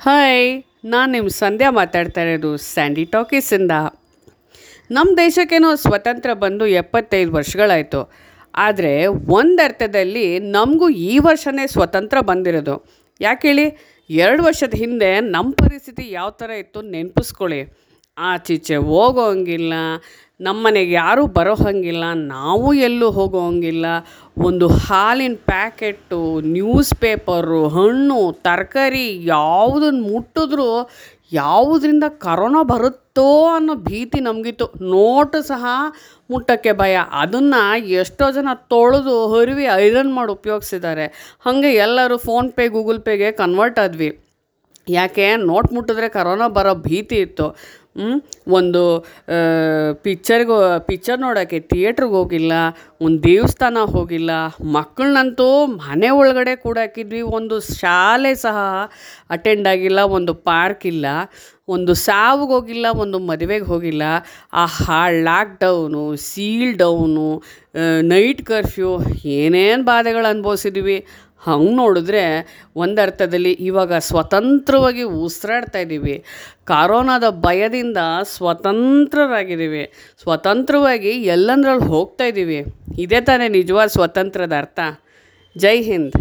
Hi ನಾನು ನಿಮ್ಮ ಸಂಧ್ಯಾ ಮಾತಾಡ್ತಾ ಇರೋದು ಸ್ಯಾಂಡಿ ಟಾಕೀಸಿಂದ ನಮ್ಮ ದೇಶಕ್ಕೇನೋ ಸ್ವತಂತ್ರ ಬಂದು ಎಪ್ಪತ್ತೈದು ವರ್ಷಗಳಾಯಿತು. ಆದರೆ ಒಂದು ಅರ್ಥದಲ್ಲಿ ನಮಗೂ ಈ ವರ್ಷವೇ ಸ್ವತಂತ್ರ ಬಂದಿರೋದು. ಯಾಕೆ ಹೇಳಿ? ಎರಡು ವರ್ಷದ ಹಿಂದೆ ನಮ್ಮ ಪರಿಸ್ಥಿತಿ ಯಾವ ಥರ ಇತ್ತು ನೆನಪಿಸ್ಕೊಳ್ಳಿ. ಆಚೀಚೆ ಹೋಗೋ ಹಂಗಿಲ್ಲ ನಮ್ಮನೆಗೆ ಯಾರೂ ಬರೋ ಹಾಗಿಲ್ಲ ನಾವು ಎಲ್ಲೂ ಹೋಗೋ ಹಂಗಿಲ್ಲ ಒಂದು ಹಾಲಿನ ಪ್ಯಾಕೆಟ್ಟು ನ್ಯೂಸ್ ಪೇಪರು ಹಣ್ಣು, ತರಕಾರಿ ಯಾವುದನ್ನು ಮುಟ್ಟಿದ್ರೂ ಯಾವುದರಿಂದ ಕರೋನಾ ಬರುತ್ತೋ ಅನ್ನೋ ಭೀತಿ ನಮಗಿತ್ತು. ನೋಟು ಸಹ ಮುಟ್ಟಕ್ಕೆ ಭಯ. ಅದನ್ನು ಎಷ್ಟೋ ಜನ ತೊಳೆದು ಹರಿವಿ ಐರನ್ ಮಾಡಿ ಉಪಯೋಗಿಸಿದ್ದಾರೆ. ಹಾಗೆ ಎಲ್ಲರೂ ಫೋನ್ಪೇ ಗೂಗಲ್ ಪೇಗೆ ಕನ್ವರ್ಟ್ ಆದ್ವಿ. ಯಾಕೆ? ನೋಟ್ ಮುಟ್ಟಿದ್ರೆ ಕರೋನಾ ಬರೋ ಭೀತಿ ಇತ್ತು? ಒಂದು ಪಿಕ್ಚರ್ಗೆ ಪಿಕ್ಚರ್ ನೋಡೋಕ್ಕೆ ಥಿಯೇಟ್ರಿಗೆ ಹೋಗಿಲ್ಲ, ಒಂದು ದೇವಸ್ಥಾನ ಹೋಗಿಲ್ಲ ಮಕ್ಕಳನ್ನಂತೂ ಮನೆ ಒಳಗಡೆ ಕೂಡ ಹಾಕಿದ್ವಿ ಒಂದು ಶಾಲೆ ಸಹ ಅಟೆಂಡ್ ಆಗಿಲ್ಲ, ಒಂದು ಪಾರ್ಕ್ ಇಲ್ಲ. ಒಂದು ಸಾವಿಗೆ ಹೋಗಿಲ್ಲ, ಒಂದು ಮದುವೆಗೆ ಹೋಗಿಲ್ಲ. ಆ ಹಾ lockdown seal down night curfew, ಏನೇನು ಬಾಧೆಗಳು ಅನುಭವಿಸಿದ್ವಿ. ಹಂಗೆ ನೋಡಿದ್ರೆ ಒಂದು ಅರ್ಥದಲ್ಲಿ ಇವಾಗ ಸ್ವತಂತ್ರವಾಗಿ ಉಸಿರಾಡ್ತಾ ಇದ್ದೀವಿ ಕರೋನಾದ ಭಯದಿಂದ ಸ್ವತಂತ್ರರಾಗಿದ್ದೀವಿ ಸ್ವತಂತ್ರವಾಗಿ ಎಲ್ಲಂದ್ರಲ್ಲಿ ಹೋಗ್ತಾ ಇದ್ದೀವಿ ಇದೇ ತಾನೇ ನಿಜವಾದ ಸ್ವತಂತ್ರದ ಅರ್ಥ. ಜೈ ಹಿಂದ್.